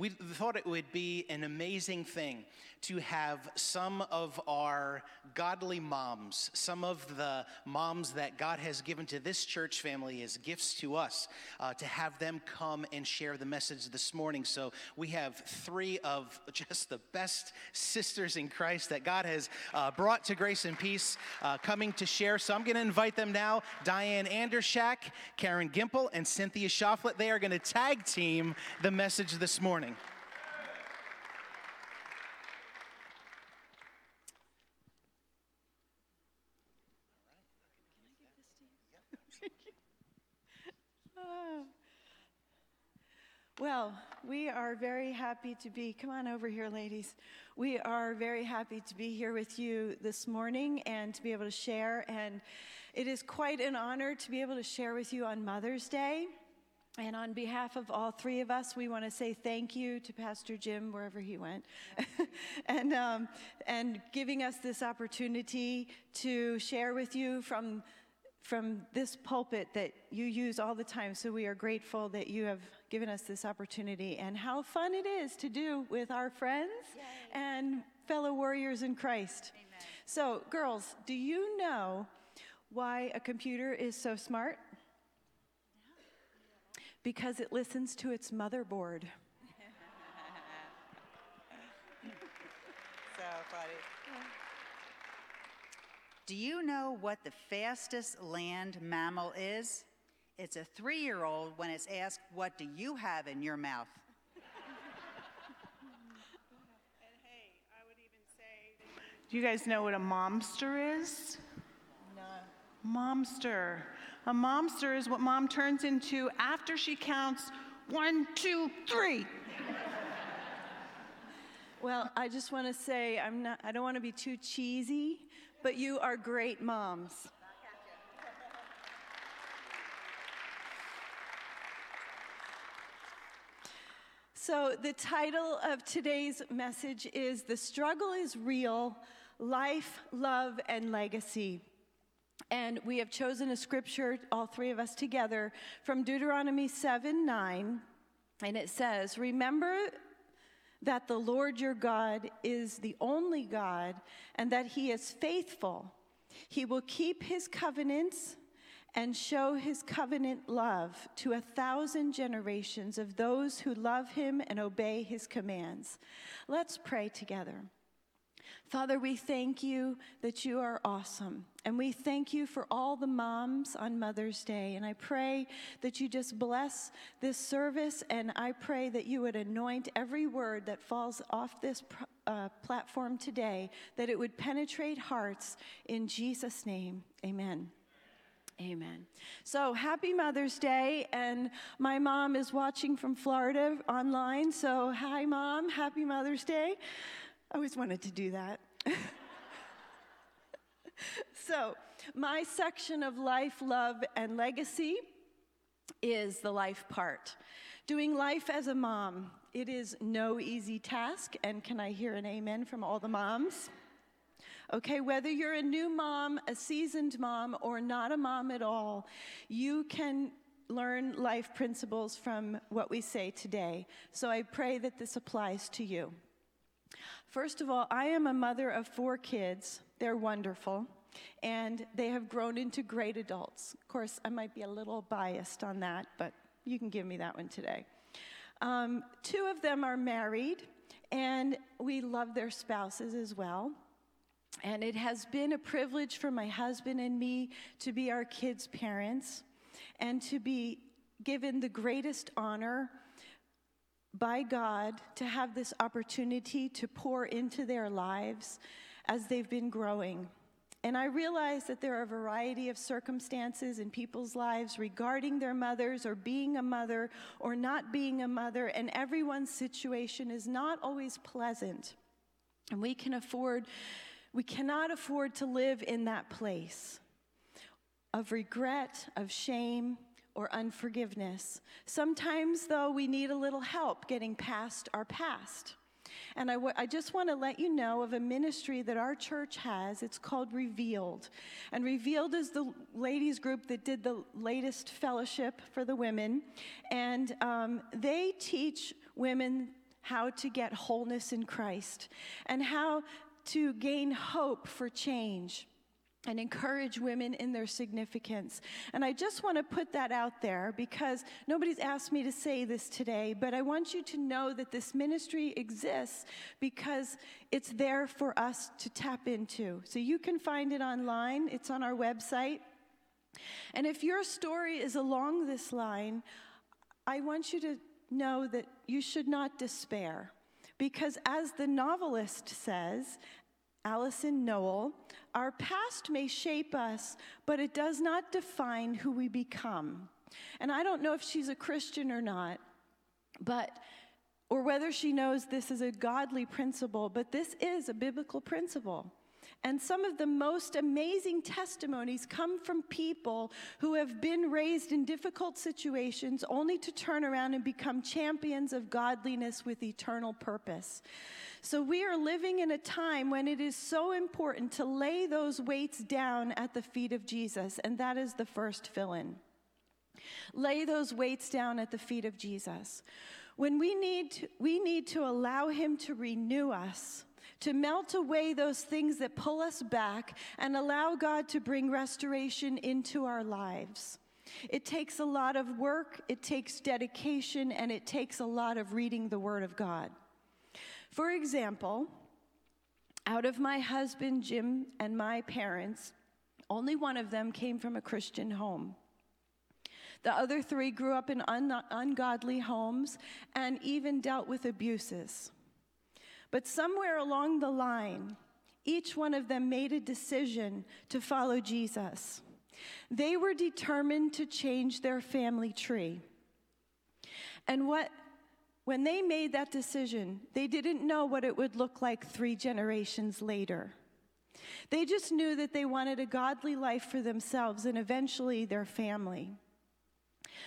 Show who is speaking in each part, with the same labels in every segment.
Speaker 1: we thought it would be an amazing thing to have some of our godly moms, some of the moms that God has given to this church family as gifts to us, uh, to have them come and share the message this morning. So we have three of just the best sisters in Christ that God has uh, brought to grace and peace uh, coming to share. So I'm going to invite them now Diane Andryshak, Karen Guemple, and Cynthia Choflet. They are going to tag team the message this morning.
Speaker 2: Well, we are very happy to be, come on over here, ladies. We are very happy to be here with you this morning and to be able to share. And it is quite an honor to be able to share with you on Mother's Day. And on behalf of all three of us, we want to say thank you to Pastor Jim, wherever he went, and, um, and giving us this opportunity to share with you from from this pulpit that you use all the time. So we are grateful that you have given us this opportunity and how fun it is to do with our friends Yay. and fellow warriors in Christ. Amen. So, girls, do you know why a computer is so smart? Because it listens to its motherboard.
Speaker 3: so funny. Do you know what the fastest land mammal is? It's a three year old when it's asked, What do you have in your mouth?
Speaker 4: Do you guys know what a momster is?
Speaker 2: No.
Speaker 4: Momster. A momster is what mom turns into after she counts one, two, three.
Speaker 2: Well, I just want to say I'm not I don't want to be too cheesy, but you are great moms. So, the title of today's message is The Struggle is Real Life, Love, and Legacy. And we have chosen a scripture, all three of us together, from Deuteronomy 7 9. And it says, Remember that the Lord your God is the only God and that he is faithful. He will keep his covenants and show his covenant love to a thousand generations of those who love him and obey his commands. Let's pray together. Father, we thank you that you are awesome. And we thank you for all the moms on Mother's Day. And I pray that you just bless this service. And I pray that you would anoint every word that falls off this uh, platform today, that it would penetrate hearts. In Jesus' name, amen. Amen. So happy Mother's Day. And my mom is watching from Florida online. So, hi, Mom. Happy Mother's Day. I always wanted to do that. so, my section of life, love, and legacy is the life part. Doing life as a mom, it is no easy task. And can I hear an amen from all the moms? Okay, whether you're a new mom, a seasoned mom, or not a mom at all, you can learn life principles from what we say today. So I pray that this applies to you. First of all, I am a mother of four kids. They're wonderful, and they have grown into great adults. Of course, I might be a little biased on that, but you can give me that one today. Um, two of them are married, and we love their spouses as well. And it has been a privilege for my husband and me to be our kids' parents and to be given the greatest honor by God to have this opportunity to pour into their lives as they've been growing. And I realize that there are a variety of circumstances in people's lives regarding their mothers or being a mother or not being a mother, and everyone's situation is not always pleasant. And we can afford, we cannot afford to live in that place of regret, of shame, or unforgiveness. Sometimes, though, we need a little help getting past our past. And I, w- I just want to let you know of a ministry that our church has. It's called Revealed. And Revealed is the ladies' group that did the latest fellowship for the women. And um, they teach women how to get wholeness in Christ and how to gain hope for change and encourage women in their significance. And I just want to put that out there because nobody's asked me to say this today, but I want you to know that this ministry exists because it's there for us to tap into. So you can find it online, it's on our website. And if your story is along this line, I want you to know that you should not despair. Because as the novelist says, Alyson Noël, our past may shape us, but it does not define who we become. And I don't know if she's a Christian or not, but or whether she knows this is a godly principle, but this is a biblical principle. And some of the most amazing testimonies come from people who have been raised in difficult situations only to turn around and become champions of godliness with eternal purpose. So we are living in a time when it is so important to lay those weights down at the feet of Jesus, and that is the first fill in. Lay those weights down at the feet of Jesus. When we need to, we need to allow him to renew us to melt away those things that pull us back and allow God to bring restoration into our lives. It takes a lot of work, it takes dedication, and it takes a lot of reading the Word of God. For example, out of my husband, Jim, and my parents, only one of them came from a Christian home. The other three grew up in un- ungodly homes and even dealt with abuses. But somewhere along the line, each one of them made a decision to follow Jesus. They were determined to change their family tree. And what when they made that decision, they didn't know what it would look like 3 generations later. They just knew that they wanted a godly life for themselves and eventually their family.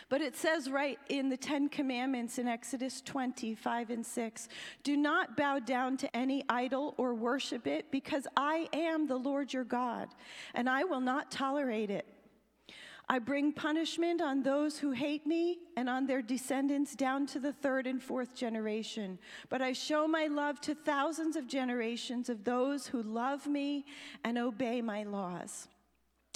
Speaker 2: But it says right in the Ten Commandments in Exodus 20, 5 and 6 Do not bow down to any idol or worship it, because I am the Lord your God, and I will not tolerate it. I bring punishment on those who hate me and on their descendants down to the third and fourth generation. But I show my love to thousands of generations of those who love me and obey my laws.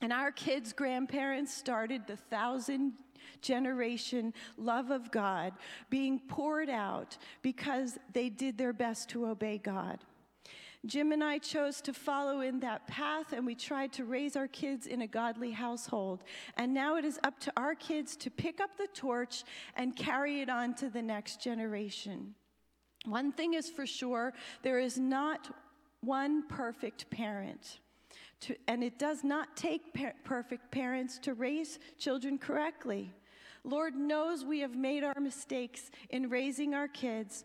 Speaker 2: And our kids' grandparents started the thousand generation love of God being poured out because they did their best to obey God. Jim and I chose to follow in that path, and we tried to raise our kids in a godly household. And now it is up to our kids to pick up the torch and carry it on to the next generation. One thing is for sure there is not one perfect parent. To, and it does not take per- perfect parents to raise children correctly. Lord knows we have made our mistakes in raising our kids,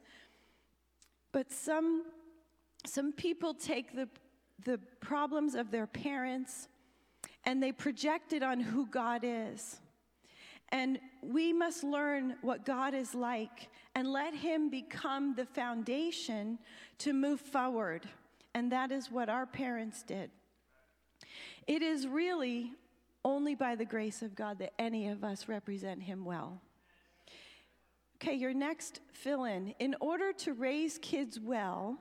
Speaker 2: but some, some people take the, the problems of their parents and they project it on who God is. And we must learn what God is like and let Him become the foundation to move forward. And that is what our parents did. It is really only by the grace of God that any of us represent Him well. Okay, your next fill in. In order to raise kids well,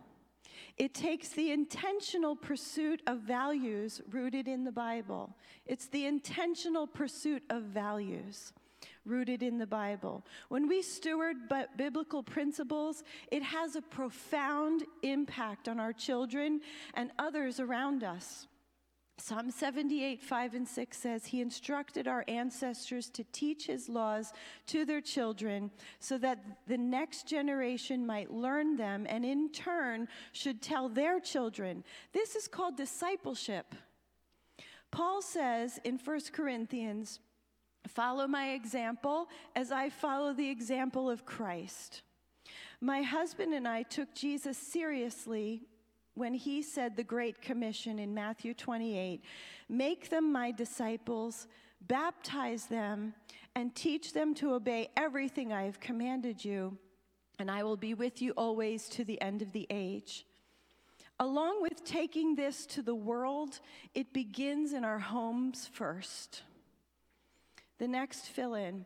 Speaker 2: it takes the intentional pursuit of values rooted in the Bible. It's the intentional pursuit of values rooted in the Bible. When we steward biblical principles, it has a profound impact on our children and others around us. Psalm 78, 5 and 6 says, He instructed our ancestors to teach His laws to their children so that the next generation might learn them and in turn should tell their children. This is called discipleship. Paul says in 1 Corinthians, Follow my example as I follow the example of Christ. My husband and I took Jesus seriously when he said the Great Commission in Matthew 28 Make them my disciples, baptize them, and teach them to obey everything I have commanded you, and I will be with you always to the end of the age. Along with taking this to the world, it begins in our homes first. The next fill in.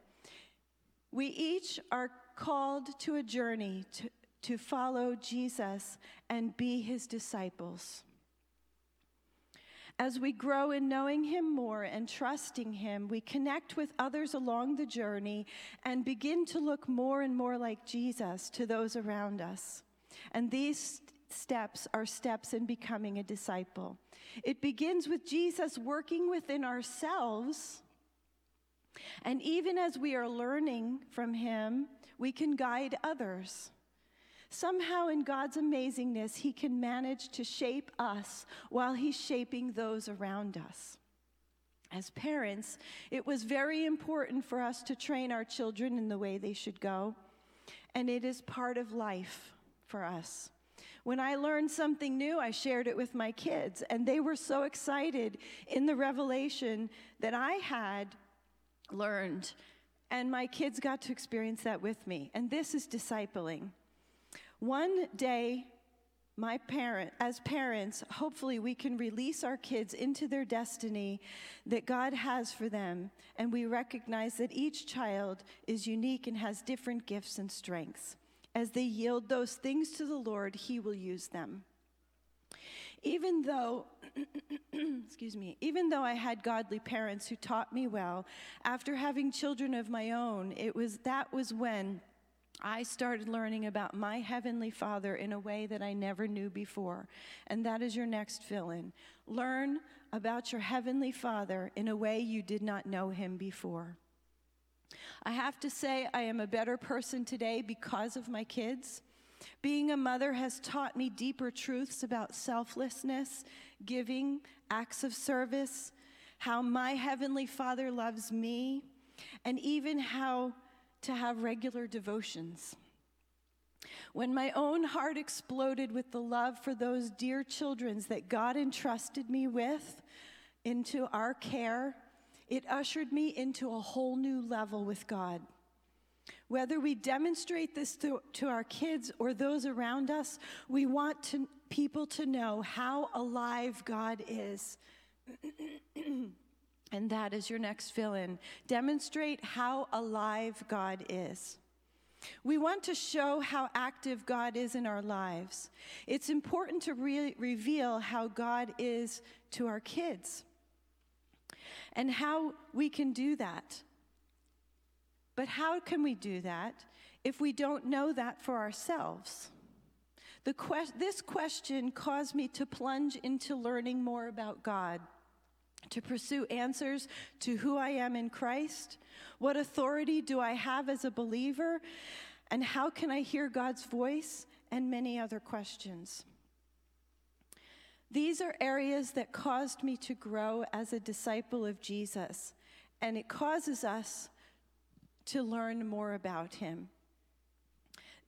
Speaker 2: We each are called to a journey to, to follow Jesus and be his disciples. As we grow in knowing Him more and trusting Him, we connect with others along the journey and begin to look more and more like Jesus to those around us. And these steps are steps in becoming a disciple. It begins with Jesus working within ourselves. And even as we are learning from Him, we can guide others. Somehow, in God's amazingness, He can manage to shape us while He's shaping those around us. As parents, it was very important for us to train our children in the way they should go, and it is part of life for us. When I learned something new, I shared it with my kids, and they were so excited in the revelation that I had learned. And my kids got to experience that with me. And this is discipling. One day, my parent, as parents, hopefully we can release our kids into their destiny that God has for them, and we recognize that each child is unique and has different gifts and strengths. As they yield those things to the Lord, He will use them. Even though, excuse me, even though I had godly parents who taught me well, after having children of my own, it was that was when I started learning about my Heavenly Father in a way that I never knew before. And that is your next fill in. Learn about your Heavenly Father in a way you did not know Him before. I have to say, I am a better person today because of my kids. Being a mother has taught me deeper truths about selflessness, giving, acts of service, how my Heavenly Father loves me, and even how to have regular devotions. When my own heart exploded with the love for those dear children that God entrusted me with into our care, it ushered me into a whole new level with God. Whether we demonstrate this to, to our kids or those around us, we want to, people to know how alive God is. And that is your next fill in. Demonstrate how alive God is. We want to show how active God is in our lives. It's important to re- reveal how God is to our kids and how we can do that. But how can we do that if we don't know that for ourselves? Que- this question caused me to plunge into learning more about God to pursue answers to who I am in Christ? What authority do I have as a believer? And how can I hear God's voice? And many other questions. These are areas that caused me to grow as a disciple of Jesus, and it causes us to learn more about him.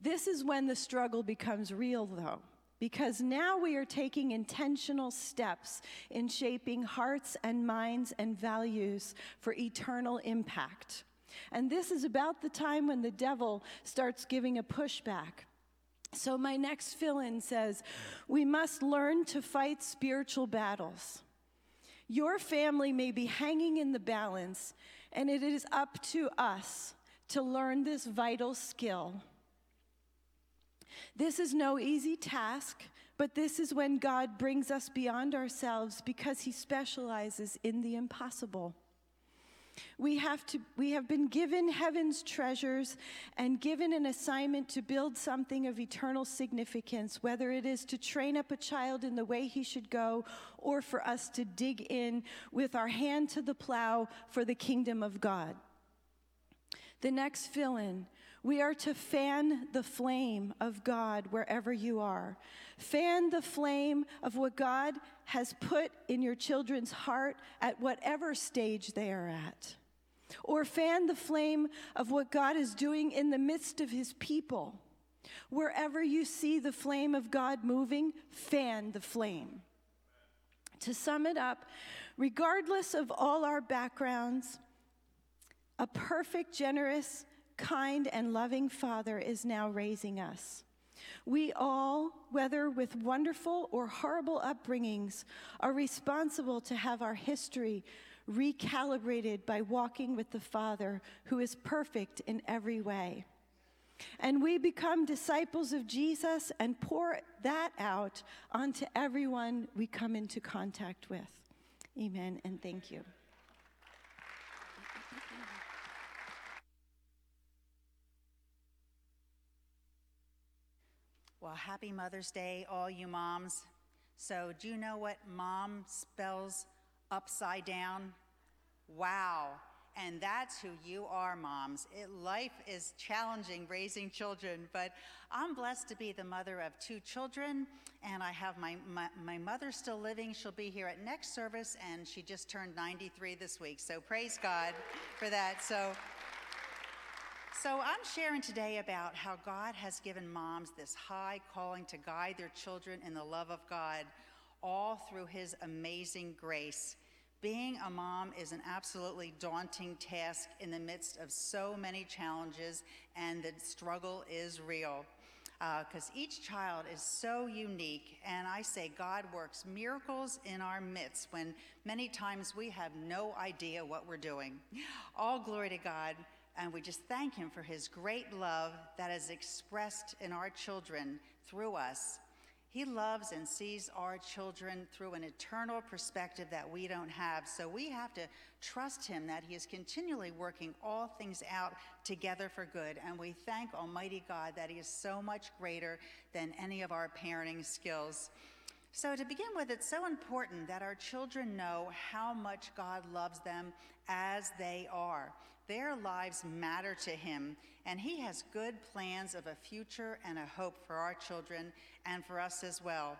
Speaker 2: This is when the struggle becomes real, though because now we are taking intentional steps in shaping hearts and minds and values for eternal impact. And this is about the time when the devil starts giving a pushback. So, my next fill in says, We must learn to fight spiritual battles. Your family may be hanging in the balance, and it is up to us to learn this vital skill. This is no easy task, but this is when God brings us beyond ourselves because he specializes in the impossible. We have, to, we have been given heaven's treasures and given an assignment to build something of eternal significance, whether it is to train up a child in the way he should go or for us to dig in with our hand to the plow for the kingdom of God. The next fill in we are to fan the flame of God wherever you are. Fan the flame of what God has put in your children's heart at whatever stage they are at. Or fan the flame of what God is doing in the midst of his people. Wherever you see the flame of God moving, fan the flame. To sum it up, regardless of all our backgrounds, a perfect, generous, kind, and loving Father is now raising us. We all, whether with wonderful or horrible upbringings, are responsible to have our history recalibrated by walking with the Father who is perfect in every way. And we become disciples of Jesus and pour that out onto everyone we come into contact with. Amen and thank you.
Speaker 3: Well, happy Mother's Day, all you moms. So, do you know what mom spells upside down? Wow. And that's who you are, moms. It, life is challenging raising children, but I'm blessed to be the mother of two children, and I have my, my, my mother still living. She'll be here at next service, and she just turned 93 this week. So praise God for that. So, so I'm sharing today about how God has given moms this high calling to guide their children in the love of God, all through His amazing grace. Being a mom is an absolutely daunting task in the midst of so many challenges, and the struggle is real. Because uh, each child is so unique, and I say God works miracles in our midst when many times we have no idea what we're doing. All glory to God, and we just thank Him for His great love that is expressed in our children through us. He loves and sees our children through an eternal perspective that we don't have. So we have to trust Him that He is continually working all things out together for good. And we thank Almighty God that He is so much greater than any of our parenting skills. So, to begin with, it's so important that our children know how much God loves them as they are. Their lives matter to Him, and He has good plans of a future and a hope for our children and for us as well.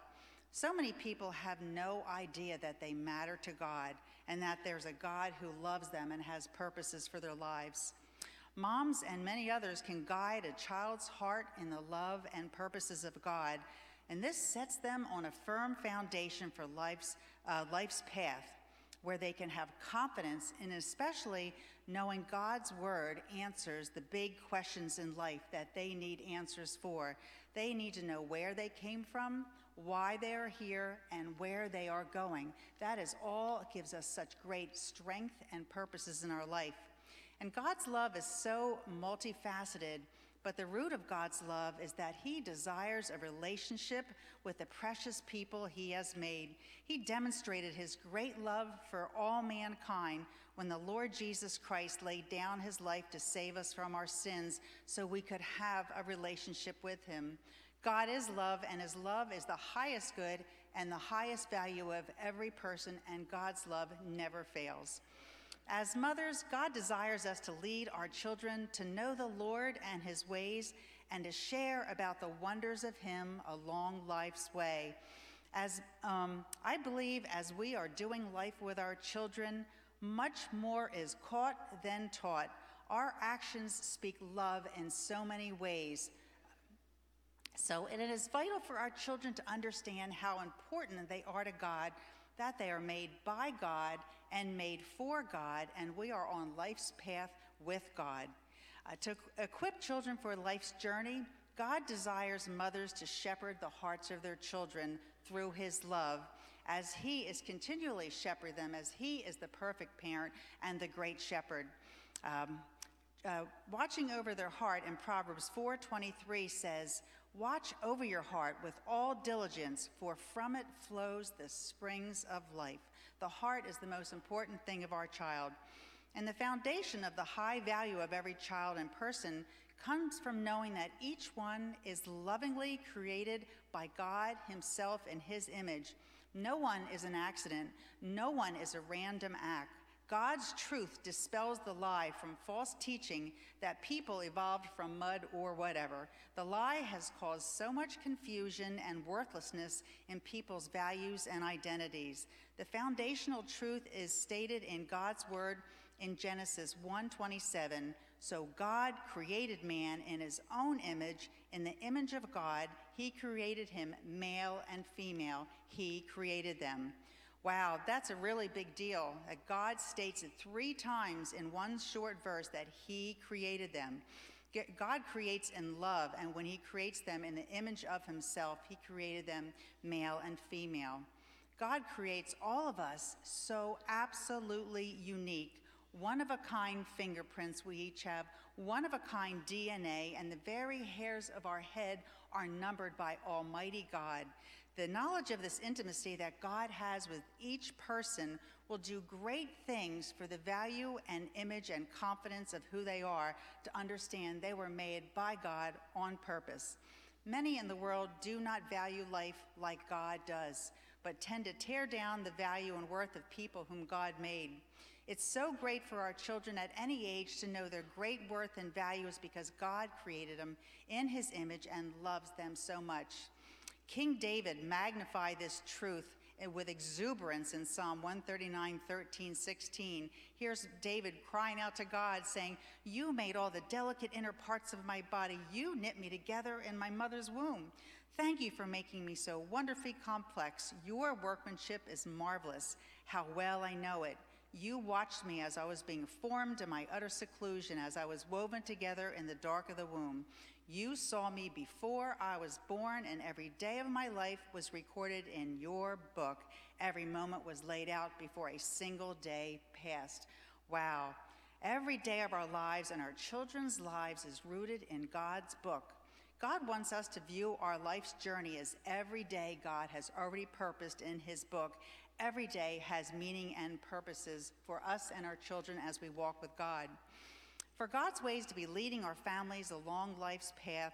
Speaker 3: So many people have no idea that they matter to God and that there's a God who loves them and has purposes for their lives. Moms and many others can guide a child's heart in the love and purposes of God, and this sets them on a firm foundation for life's, uh, life's path where they can have confidence in especially knowing God's word answers the big questions in life that they need answers for. They need to know where they came from, why they are here, and where they are going. That is all it gives us such great strength and purposes in our life. And God's love is so multifaceted but the root of God's love is that He desires a relationship with the precious people He has made. He demonstrated His great love for all mankind when the Lord Jesus Christ laid down His life to save us from our sins so we could have a relationship with Him. God is love, and His love is the highest good and the highest value of every person, and God's love never fails. As mothers, God desires us to lead our children to know the Lord and his ways and to share about the wonders of him along life's way. As um, I believe, as we are doing life with our children, much more is caught than taught. Our actions speak love in so many ways. So, it is vital for our children to understand how important they are to God, that they are made by God and made for God, and we are on life's path with God. Uh, to equip children for life's journey, God desires mothers to shepherd the hearts of their children through his love as he is continually shepherd them as he is the perfect parent and the great shepherd um, uh, watching over their heart in proverbs 4.23 says watch over your heart with all diligence for from it flows the springs of life the heart is the most important thing of our child. And the foundation of the high value of every child and person comes from knowing that each one is lovingly created by God Himself in His image. No one is an accident, no one is a random act. God's truth dispels the lie from false teaching that people evolved from mud or whatever. The lie has caused so much confusion and worthlessness in people's values and identities. The foundational truth is stated in God's word in Genesis 1:27. So God created man in his own image, in the image of God, he created him male and female. He created them. Wow, that's a really big deal. God states it three times in one short verse that He created them. God creates in love, and when He creates them in the image of Himself, He created them male and female. God creates all of us so absolutely unique. one of a kind fingerprints we each have, one of a kind DNA, and the very hairs of our head are numbered by Almighty God. The knowledge of this intimacy that God has with each person will do great things for the value and image and confidence of who they are to understand they were made by God on purpose. Many in the world do not value life like God does, but tend to tear down the value and worth of people whom God made. It's so great for our children at any age to know their great worth and value is because God created them in his image and loves them so much. King David magnified this truth eh, with exuberance in Psalm 139, 13, 16. Here's David crying out to God, saying, You made all the delicate inner parts of my body. You knit me together in my mother's womb. Thank you for making me so wonderfully complex. Your workmanship is marvelous. How well I know it. You watched me as I was being formed in my utter seclusion, as I was woven together in the dark of the womb. You saw me before I was born, and every day of my life was recorded in your book. Every moment was laid out before a single day passed. Wow. Every day of our lives and our children's lives is rooted in God's book. God wants us to view our life's journey as every day God has already purposed in His book every day has meaning and purposes for us and our children as we walk with God. For God's ways to be leading our families along life's path,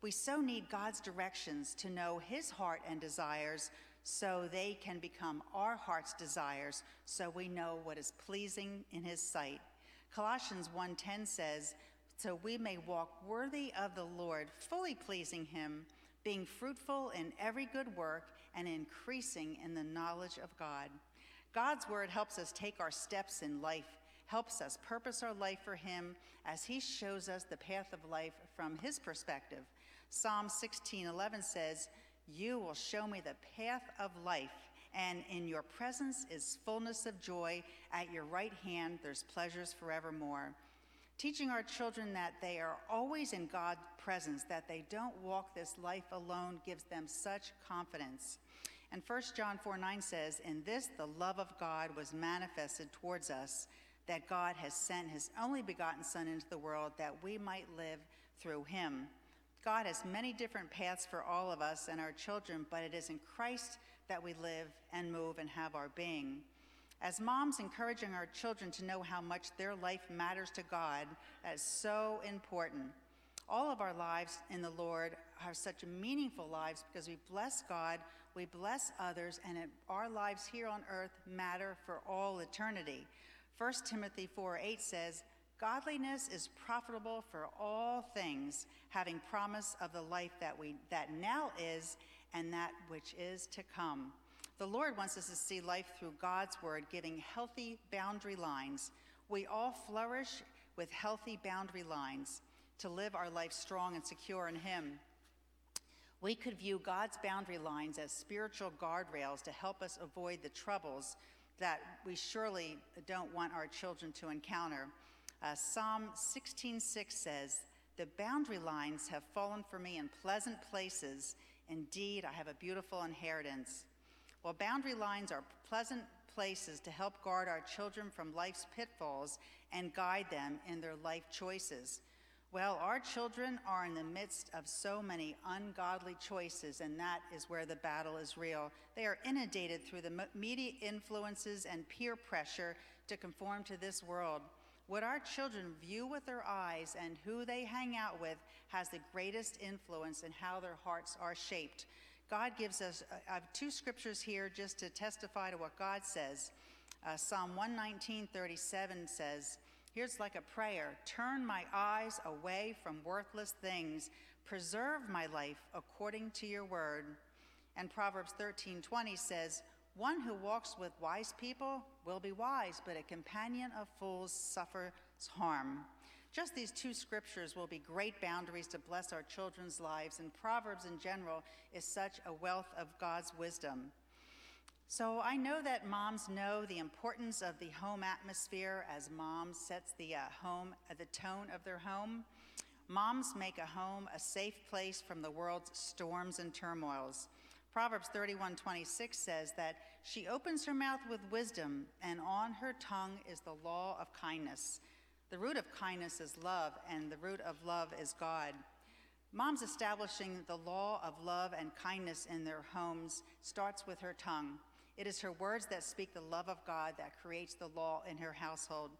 Speaker 3: we so need God's directions to know His heart and desires so they can become our heart's desires so we know what is pleasing in His sight. Colossians 1:10 says, "So we may walk worthy of the Lord, fully pleasing him, being fruitful in every good work and increasing in the knowledge of God. God's word helps us take our steps in life, helps us purpose our life for Him as He shows us the path of life from His perspective. Psalm 16:11 says, "You will show me the path of life, and in your presence is fullness of joy. At your right hand there's pleasures forevermore." Teaching our children that they are always in God's presence, that they don't walk this life alone, gives them such confidence. And 1 John 4 9 says, In this the love of God was manifested towards us, that God has sent his only begotten Son into the world that we might live through him. God has many different paths for all of us and our children, but it is in Christ that we live and move and have our being. As moms encouraging our children to know how much their life matters to God, that is so important. All of our lives in the Lord are such meaningful lives because we bless God we bless others, and our lives here on earth matter for all eternity. 1 Timothy 4 8 says, Godliness is profitable for all things, having promise of the life that, we, that now is and that which is to come. The Lord wants us to see life through God's word, giving healthy boundary lines. We all flourish with healthy boundary lines to live our life strong and secure in Him. We could view God's boundary lines as spiritual guardrails to help us avoid the troubles that we surely don't want our children to encounter. Uh, Psalm 16:6 says, "The boundary lines have fallen for me in pleasant places. Indeed, I have a beautiful inheritance." Well, boundary lines are pleasant places to help guard our children from life's pitfalls and guide them in their life choices. Well, our children are in the midst of so many ungodly choices, and that is where the battle is real. They are inundated through the media influences and peer pressure to conform to this world. What our children view with their eyes and who they hang out with has the greatest influence in how their hearts are shaped. God gives us, I have two scriptures here just to testify to what God says. Uh, Psalm 119, 37 says, Here's like a prayer Turn my eyes away from worthless things, preserve my life according to your word. And Proverbs 13 20 says, One who walks with wise people will be wise, but a companion of fools suffers harm. Just these two scriptures will be great boundaries to bless our children's lives, and Proverbs in general is such a wealth of God's wisdom. So I know that moms know the importance of the home atmosphere as mom sets the uh, home, uh, the tone of their home. Moms make a home a safe place from the world's storms and turmoils. Proverbs 31:26 says that she opens her mouth with wisdom, and on her tongue is the law of kindness. The root of kindness is love, and the root of love is God. Moms establishing the law of love and kindness in their homes starts with her tongue. It is her words that speak the love of God that creates the law in her household.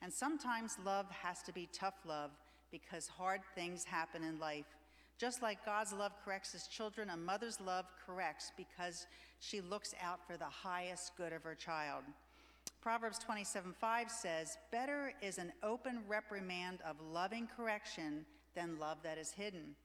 Speaker 3: And sometimes love has to be tough love because hard things happen in life. Just like God's love corrects his children, a mother's love corrects because she looks out for the highest good of her child. Proverbs 27:5 says, Better is an open reprimand of loving correction than love that is hidden.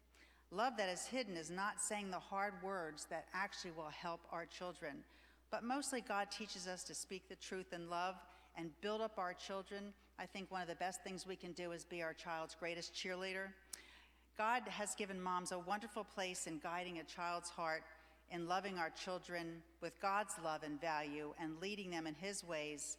Speaker 3: Love that is hidden is not saying the hard words that actually will help our children, but mostly God teaches us to speak the truth in love and build up our children. I think one of the best things we can do is be our child's greatest cheerleader. God has given moms a wonderful place in guiding a child's heart, in loving our children with God's love and value, and leading them in His ways.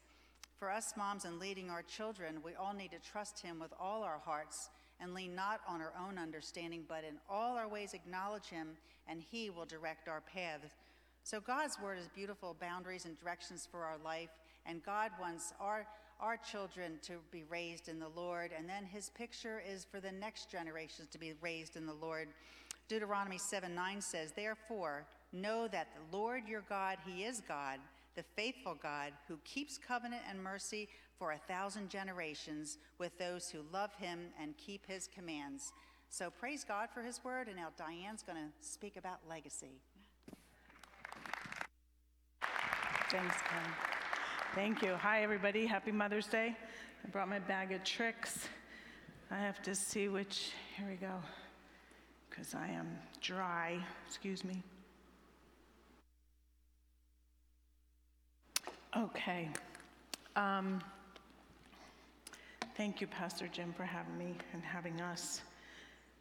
Speaker 3: For us moms and leading our children, we all need to trust Him with all our hearts and lean not on our own understanding, but in all our ways acknowledge Him, and He will direct our paths. So God's word is beautiful boundaries and directions for our life, and God wants our our children to be raised in the Lord, and then his picture is for the next generations to be raised in the Lord. Deuteronomy 7 9 says, Therefore, know that the Lord your God, he is God, the faithful God, who keeps covenant and mercy for a thousand generations with those who love him and keep his commands. So praise God for his word, and now Diane's going to speak about legacy.
Speaker 4: Thanks, Ken. Thank you. Hi, everybody. Happy Mother's Day. I brought my bag of tricks. I have to see which, here we go, because I am dry. Excuse me. Okay. Um, thank you, Pastor Jim, for having me and having us.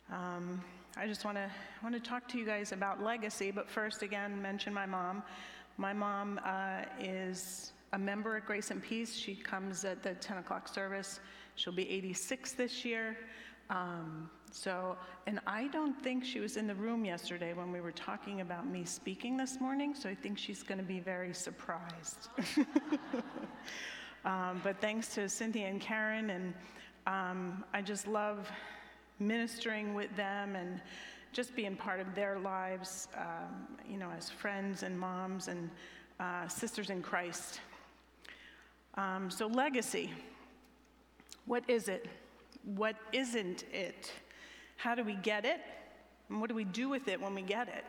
Speaker 4: Um, I just want to want to talk to you guys about legacy, but first, again, mention my mom. My mom uh, is a member at Grace and Peace. She comes at the 10 o'clock service. She'll be 86 this year. Um, so, and I don't think she was in the room yesterday when we were talking about me speaking this morning, so I think she's going to be very surprised. um, but thanks to Cynthia and Karen, and um, I just love ministering with them and just being part of their lives, um, you know, as friends and moms and uh, sisters in Christ. Um, so, legacy. What is it? What isn't it? How do we get it? And what do we do with it when we get it?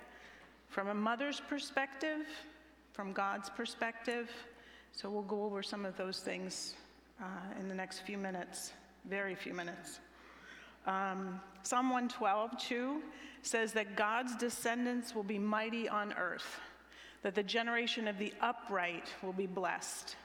Speaker 4: From a mother's perspective, from God's perspective. So, we'll go over some of those things uh, in the next few minutes, very few minutes. Um, Psalm 112, 2 says that God's descendants will be mighty on earth, that the generation of the upright will be blessed.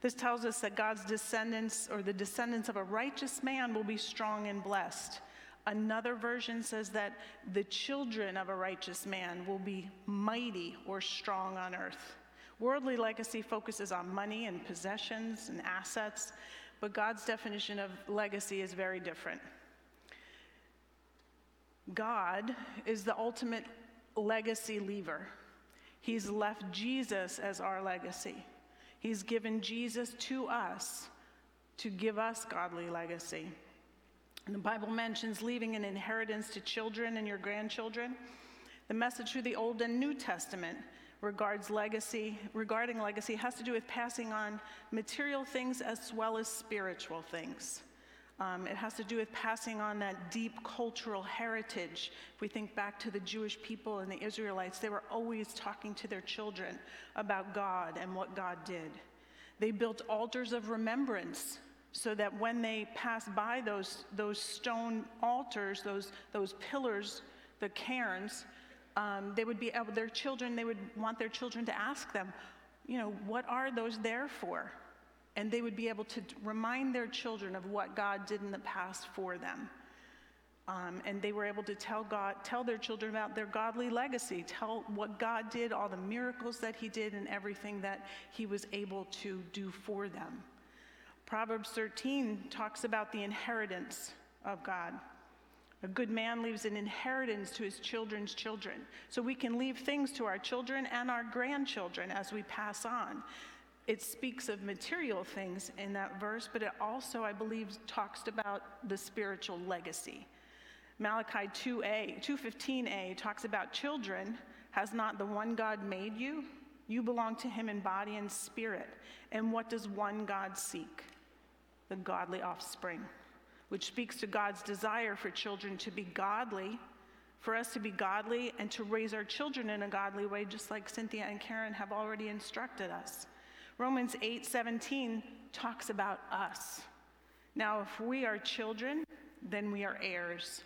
Speaker 4: This tells us that God's descendants, or the descendants of a righteous man, will be strong and blessed. Another version says that the children of a righteous man will be mighty or strong on earth. Worldly legacy focuses on money and possessions and assets, but God's definition of legacy is very different. God is the ultimate legacy lever. He's left Jesus as our legacy. He's given Jesus to us to give us godly legacy. And the Bible mentions leaving an inheritance to children and your grandchildren. The message through the Old and New Testament regards legacy, regarding legacy has to do with passing on material things as well as spiritual things. Um, it has to do with passing on that deep cultural heritage. If we think back to the Jewish people and the Israelites, they were always talking to their children about God and what God did. They built altars of remembrance so that when they passed by those, those stone altars, those, those pillars, the cairns, um, they would be able, their children, they would want their children to ask them, you know, what are those there for? And they would be able to remind their children of what God did in the past for them. Um, and they were able to tell God, tell their children about their godly legacy, tell what God did, all the miracles that He did, and everything that He was able to do for them. Proverbs 13 talks about the inheritance of God. A good man leaves an inheritance to his children's children. So we can leave things to our children and our grandchildren as we pass on. It speaks of material things in that verse, but it also, I believe, talks about the spiritual legacy. Malachi 2a, 215a talks about children. Has not the one God made you? You belong to him in body and spirit. And what does one God seek? The godly offspring which speaks to God's desire for children to be godly, for us to be godly and to raise our children in a godly way, just like Cynthia and Karen have already instructed us. Romans 8 17 talks about us. Now, if we are children, then we are heirs,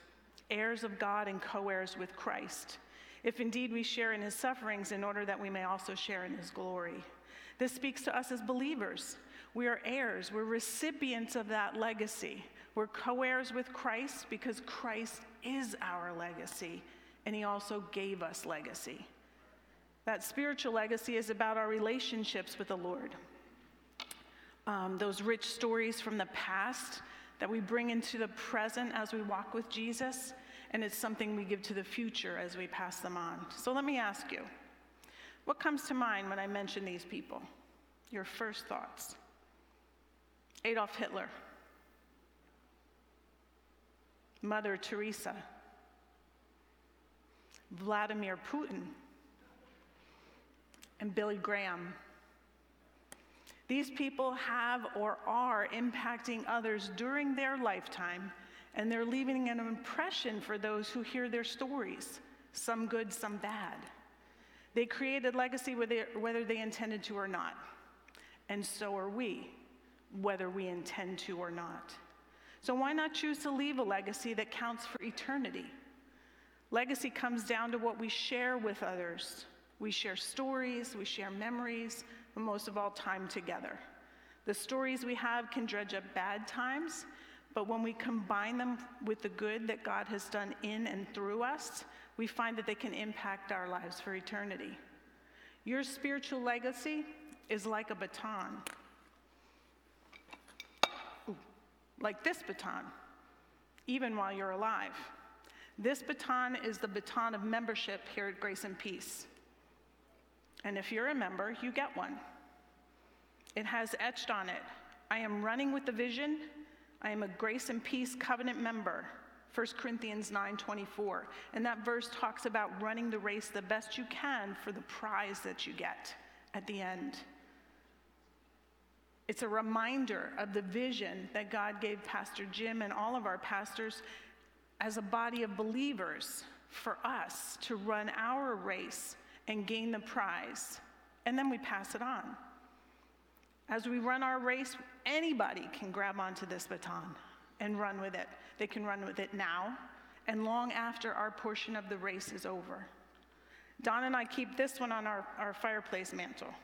Speaker 4: heirs of God and co heirs with Christ. If indeed we share in his sufferings, in order that we may also share in his glory. This speaks to us as believers. We are heirs, we're recipients of that legacy. We're co heirs with Christ because Christ is our legacy, and He also gave us legacy. That spiritual legacy is about our relationships with the Lord. Um, those rich stories from the past that we bring into the present as we walk with Jesus, and it's something we give to the future as we pass them on. So let me ask you what comes to mind when I mention these people? Your first thoughts. Adolf Hitler. Mother Teresa, Vladimir Putin, and Billy Graham. These people have or are impacting others during their lifetime, and they're leaving an impression for those who hear their stories, some good, some bad. They created legacy whether they intended to or not, and so are we, whether we intend to or not. So why not choose to leave a legacy that counts for eternity? Legacy comes down to what we share with others. We share stories, we share memories, but most of all, time together. The stories we have can dredge up bad times, but when we combine them with the good that God has done in and through us, we find that they can impact our lives for eternity. Your spiritual legacy is like a baton. like this baton, even while you're alive. This baton is the baton of membership here at Grace and Peace. And if you're a member, you get one. It has etched on it I am running with the vision. I am a Grace and Peace covenant member. 1 Corinthians 9:24. And that verse talks about running the race the best you can for the prize that you get at the end. It's a reminder of the vision that God gave Pastor Jim and all of our pastors as a body of believers for us to run our race and gain the prize. And then we pass it on. As we run our race, anybody can grab onto this baton and run with it. They can run with it now and long after our portion of the race is over. Don and I keep this one on our, our fireplace mantle.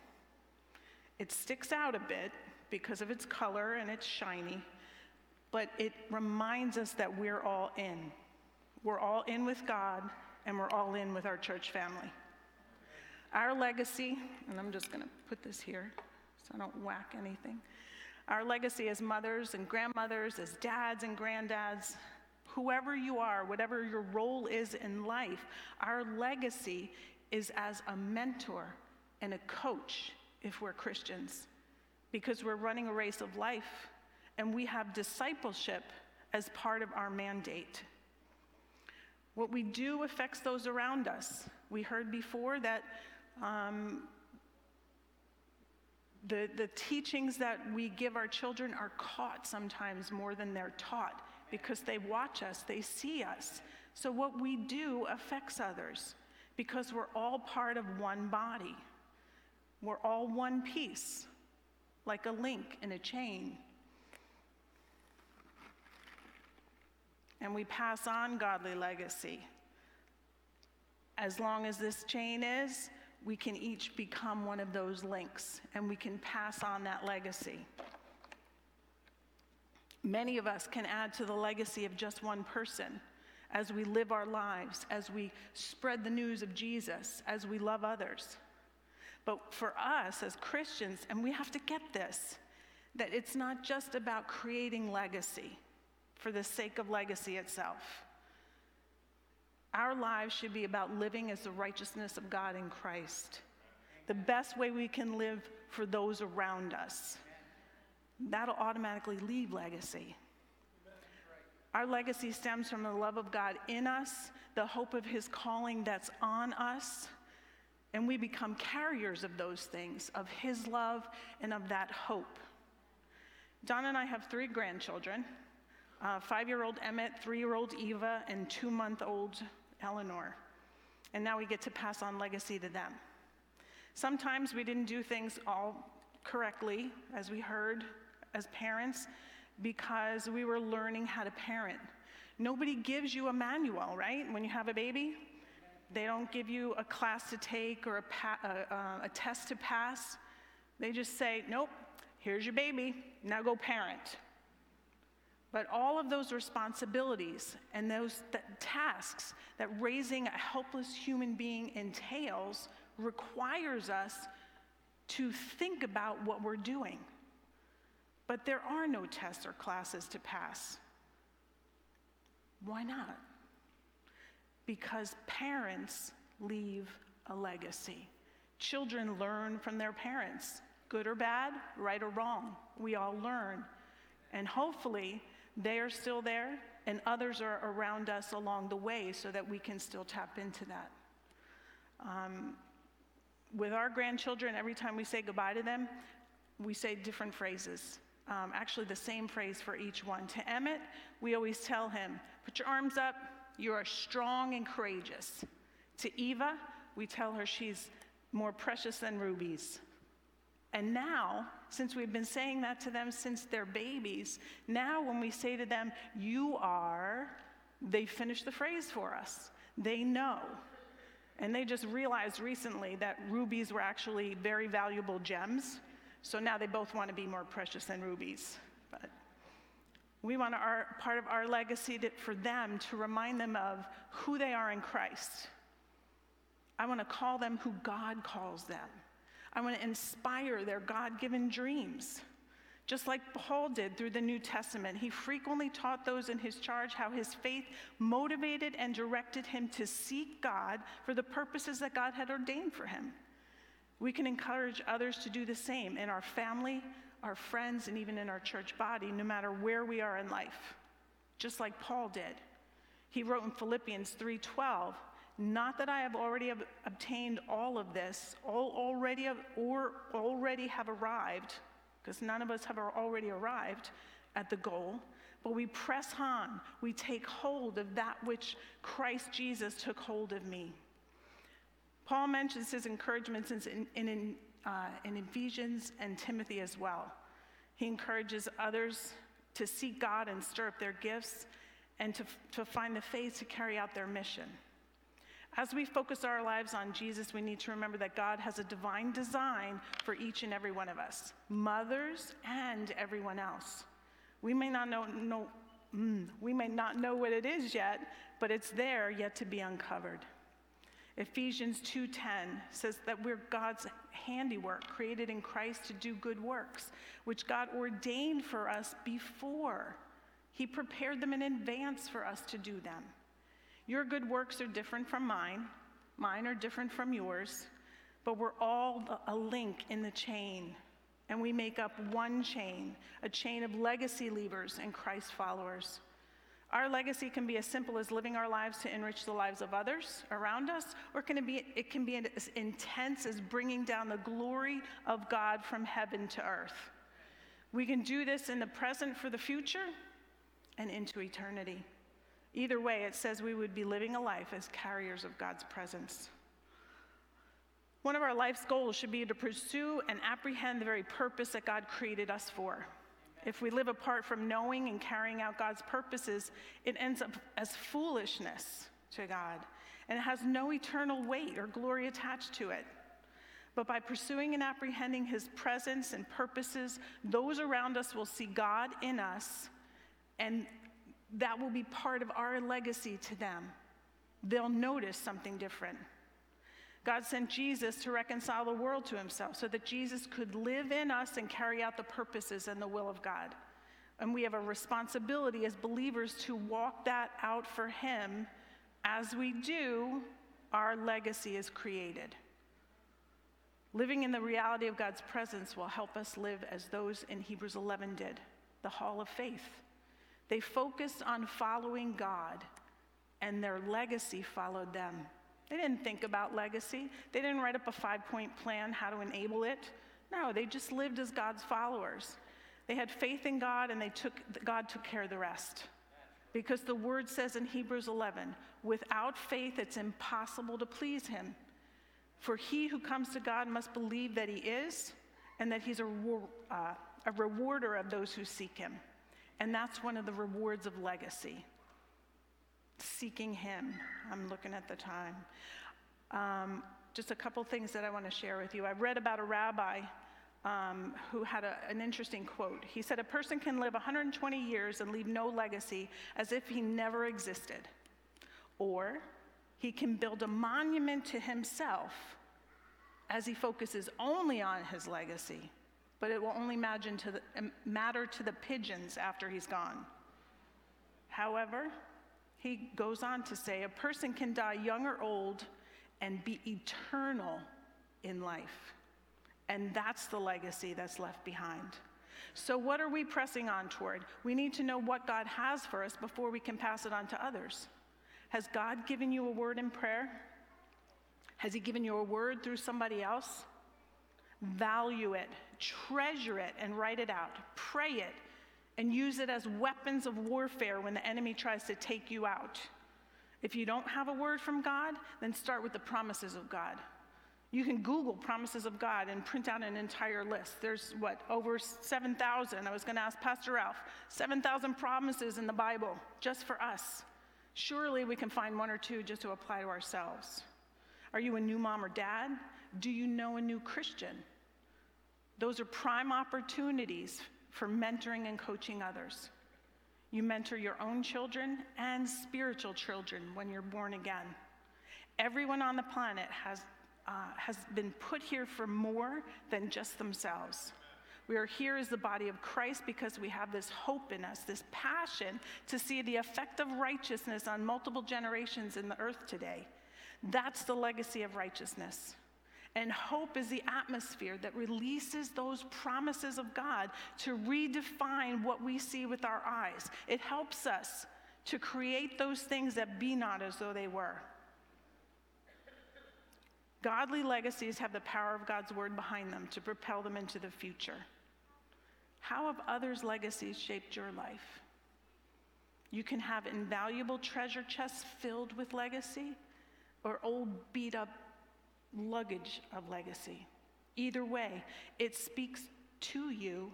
Speaker 4: It sticks out a bit because of its color and it's shiny, but it reminds us that we're all in. We're all in with God and we're all in with our church family. Our legacy, and I'm just going to put this here so I don't whack anything. Our legacy as mothers and grandmothers, as dads and granddads, whoever you are, whatever your role is in life, our legacy is as a mentor and a coach if we're Christians because we're running a race of life and we have discipleship as part of our mandate. What we do affects those around us. We heard before that um, the, the teachings that we give our children are caught sometimes more than they're taught because they watch us, they see us. So, what we do affects others because we're all part of one body, we're all one piece like a link in a chain. And we pass on godly legacy. As long as this chain is, we can each become one of those links and we can pass on that legacy. Many of us can add to the legacy of just one person as we live our lives, as we spread the news of Jesus, as we love others. But for us as Christians, and we have to get this, that it's not just about creating legacy for the sake of legacy itself. Our lives should be about living as the righteousness of God in Christ. The best way we can live for those around us. That'll automatically leave legacy. Our legacy stems from the love of God in us, the hope of His calling that's on us, and we become carriers of those things, of His love and of that hope. Don and I have three grandchildren uh, five year old Emmett, three year old Eva, and two month old Eleanor. And now we get to pass on legacy to them. Sometimes we didn't do things all correctly, as we heard as parents, because we were learning how to parent. Nobody gives you a manual, right? When you have a baby, they don't give you a class to take or a, pa- a, a test to pass. They just say, nope, here's your baby, now go parent. But all of those responsibilities and those th- tasks that raising a helpless human being entails requires us to think about what we're doing. But there are no tests or classes to pass. Why not? Because parents leave a legacy. Children learn from their parents, good or bad, right or wrong. We all learn. And hopefully, they are still there, and others are around us along the way so that we can still tap into that. Um, with our grandchildren, every time we say goodbye to them, we say different phrases. Um, actually, the same phrase for each one. To Emmett, we always tell him, Put your arms up, you are strong and courageous. To Eva, we tell her she's more precious than rubies. And now, since we've been saying that to them since they're babies, now when we say to them, You are, they finish the phrase for us. They know. And they just realized recently that rubies were actually very valuable gems. So now they both want to be more precious than rubies. But we want our, part of our legacy for them to remind them of who they are in Christ. I want to call them who God calls them. I want to inspire their God given dreams. Just like Paul did through the New Testament, he frequently taught those in his charge how his faith motivated and directed him to seek God for the purposes that God had ordained for him. We can encourage others to do the same in our family, our friends, and even in our church body, no matter where we are in life, just like Paul did. He wrote in Philippians 3:12, not that I have already ob- obtained all of this, all already or already have arrived, because none of us have already arrived at the goal, but we press on. We take hold of that which Christ Jesus took hold of me. Paul mentions his encouragements in, in, in, uh, in Ephesians and Timothy as well. He encourages others to seek God and stir up their gifts and to, to find the faith to carry out their mission. As we focus our lives on Jesus, we need to remember that God has a divine design for each and every one of us, mothers and everyone else. We may not know, know mm, we may not know what it is yet, but it's there yet to be uncovered. Ephesians 2:10 says that we're God's handiwork, created in Christ to do good works, which God ordained for us before. He prepared them in advance for us to do them. Your good works are different from mine, mine are different from yours, but we're all a link in the chain, and we make up one chain, a chain of legacy leavers and Christ followers. Our legacy can be as simple as living our lives to enrich the lives of others around us, or can it, be, it can be as intense as bringing down the glory of God from heaven to earth. We can do this in the present for the future and into eternity. Either way, it says we would be living a life as carriers of God's presence. One of our life's goals should be to pursue and apprehend the very purpose that God created us for. If we live apart from knowing and carrying out God's purposes, it ends up as foolishness to God, and it has no eternal weight or glory attached to it. But by pursuing and apprehending His presence and purposes, those around us will see God in us, and that will be part of our legacy to them. They'll notice something different. God sent Jesus to reconcile the world to himself so that Jesus could live in us and carry out the purposes and the will of God. And we have a responsibility as believers to walk that out for him As we do, our legacy is created. Living in the reality of God's presence will help us live as those in Hebrews 11 did, the hall of faith. They focused on following God, and their legacy followed them. They didn't think about legacy. They didn't write up a five point plan how to enable it. No, they just lived as God's followers. They had faith in God and they took God took care of the rest. Because the word says in Hebrews 11, without faith it's impossible to please him. For he who comes to God must believe that he is and that he's a, uh, a rewarder of those who seek him. And that's one of the rewards of legacy seeking Him. I'm looking at the time. Um, just a couple things that I want to share with you. I read about a rabbi um, who had a, an interesting quote. He said, A person can live 120 years and leave no legacy as if he never existed. Or he can build a monument to himself as he focuses only on his legacy, but it will only to the, matter to the pigeons after he's gone. However, he goes on to say a person can die young or old and be eternal in life. And that's the legacy that's left behind. So, what are we pressing on toward? We need to know what God has for us before we can pass it on to others. Has God given you a word in prayer? Has He given you a word through somebody else? Value it, treasure it, and write it out. Pray it, and use it as weapons of warfare when the enemy tries to take you out. If you don't have a word from God, then start with the promises of God. You can Google promises of God and print out an entire list. There's what, over 7,000. I was going to ask Pastor Ralph 7,000 promises in the Bible just for us. Surely we can find one or two just to apply to ourselves. Are you a new mom or dad? Do you know a new Christian? Those are prime opportunities for mentoring and coaching others. You mentor your own children and spiritual children when you're born again. Everyone on the planet has, uh, has been put here for more than just themselves. We are here as the body of Christ because we have this hope in us, this passion to see the effect of righteousness on multiple generations in the earth today. That's the legacy of righteousness. And hope is the atmosphere that releases those promises of God to redefine what we see with our eyes. It helps us to create those things that be not as though they were. Godly legacies have the power of God's word behind them to propel them into the future. How have others' legacies shaped your life? You can have invaluable treasure chests filled with legacy or old beat up luggage of legacy. Either way, it speaks to you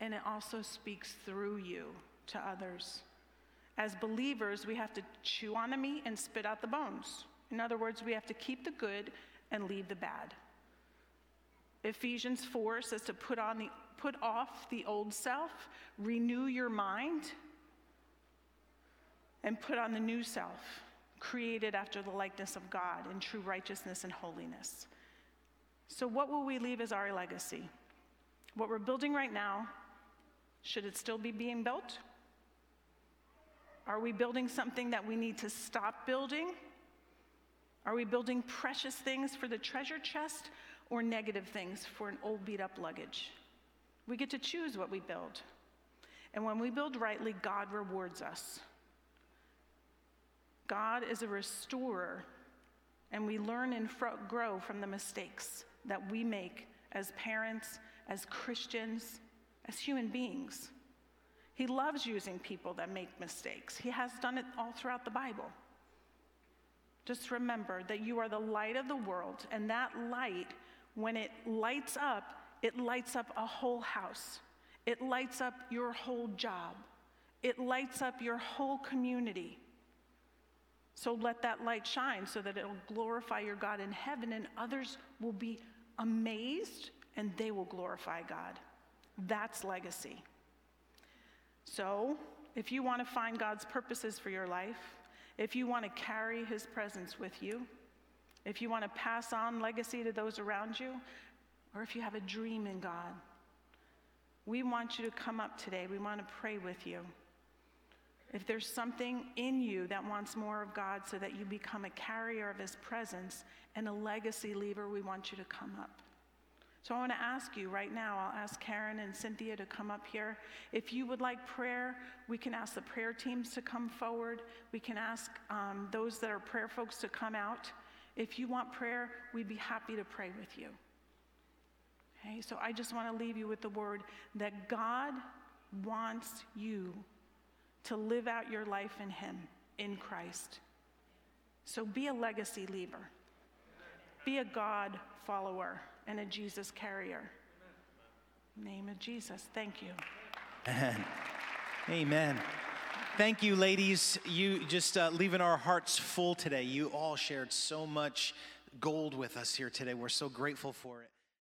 Speaker 4: and it also speaks through you to others. As believers, we have to chew on the meat and spit out the bones. In other words, we have to keep the good and leave the bad. Ephesians 4 says to put on the put off the old self, renew your mind, and put on the new self created after the likeness of God in true righteousness and holiness. So, what will we leave as our legacy? What we're building right now, should it still be being built? Are we building something that we need to stop building? Are we building precious things for the treasure chest or negative things for an old beat up luggage? We get to choose what we build. And when we build rightly, God rewards us. God is a restorer, and we learn and fro- grow from the mistakes that we make as parents, as Christians, as human beings. He loves using people that make mistakes. He has done it all throughout the Bible. Just remember that you are the light of the world, and that light, when it lights up, it lights up a whole house. It lights up your whole job. It lights up your whole community. So let that light shine so that it'll glorify your God in heaven, and others will be amazed and they will glorify God. That's legacy. So, if you want to find God's purposes for your life, if you want to carry his presence with you, if you want to pass on legacy to those around you, or if you have a dream in God, we want you to come up today. We want to pray with you. If there's something in you that wants more of God so that you become a carrier of His presence and a legacy leaver, we want you to come up. So I want to ask you right now, I'll ask Karen and Cynthia to come up here. If you would like prayer, we can ask the prayer teams to come forward. We can ask um, those that are prayer folks to come out. If you want prayer, we'd be happy to pray with you. Okay, so I just want to leave you with the word that God wants you to live out your life in Him, in Christ. So be a legacy leaver, be a God follower and a Jesus carrier. Name of Jesus. Thank you.
Speaker 1: Amen. Amen. Thank you, ladies. You just uh, leaving our hearts full today. You all shared so much gold with us here today. We're so grateful for it.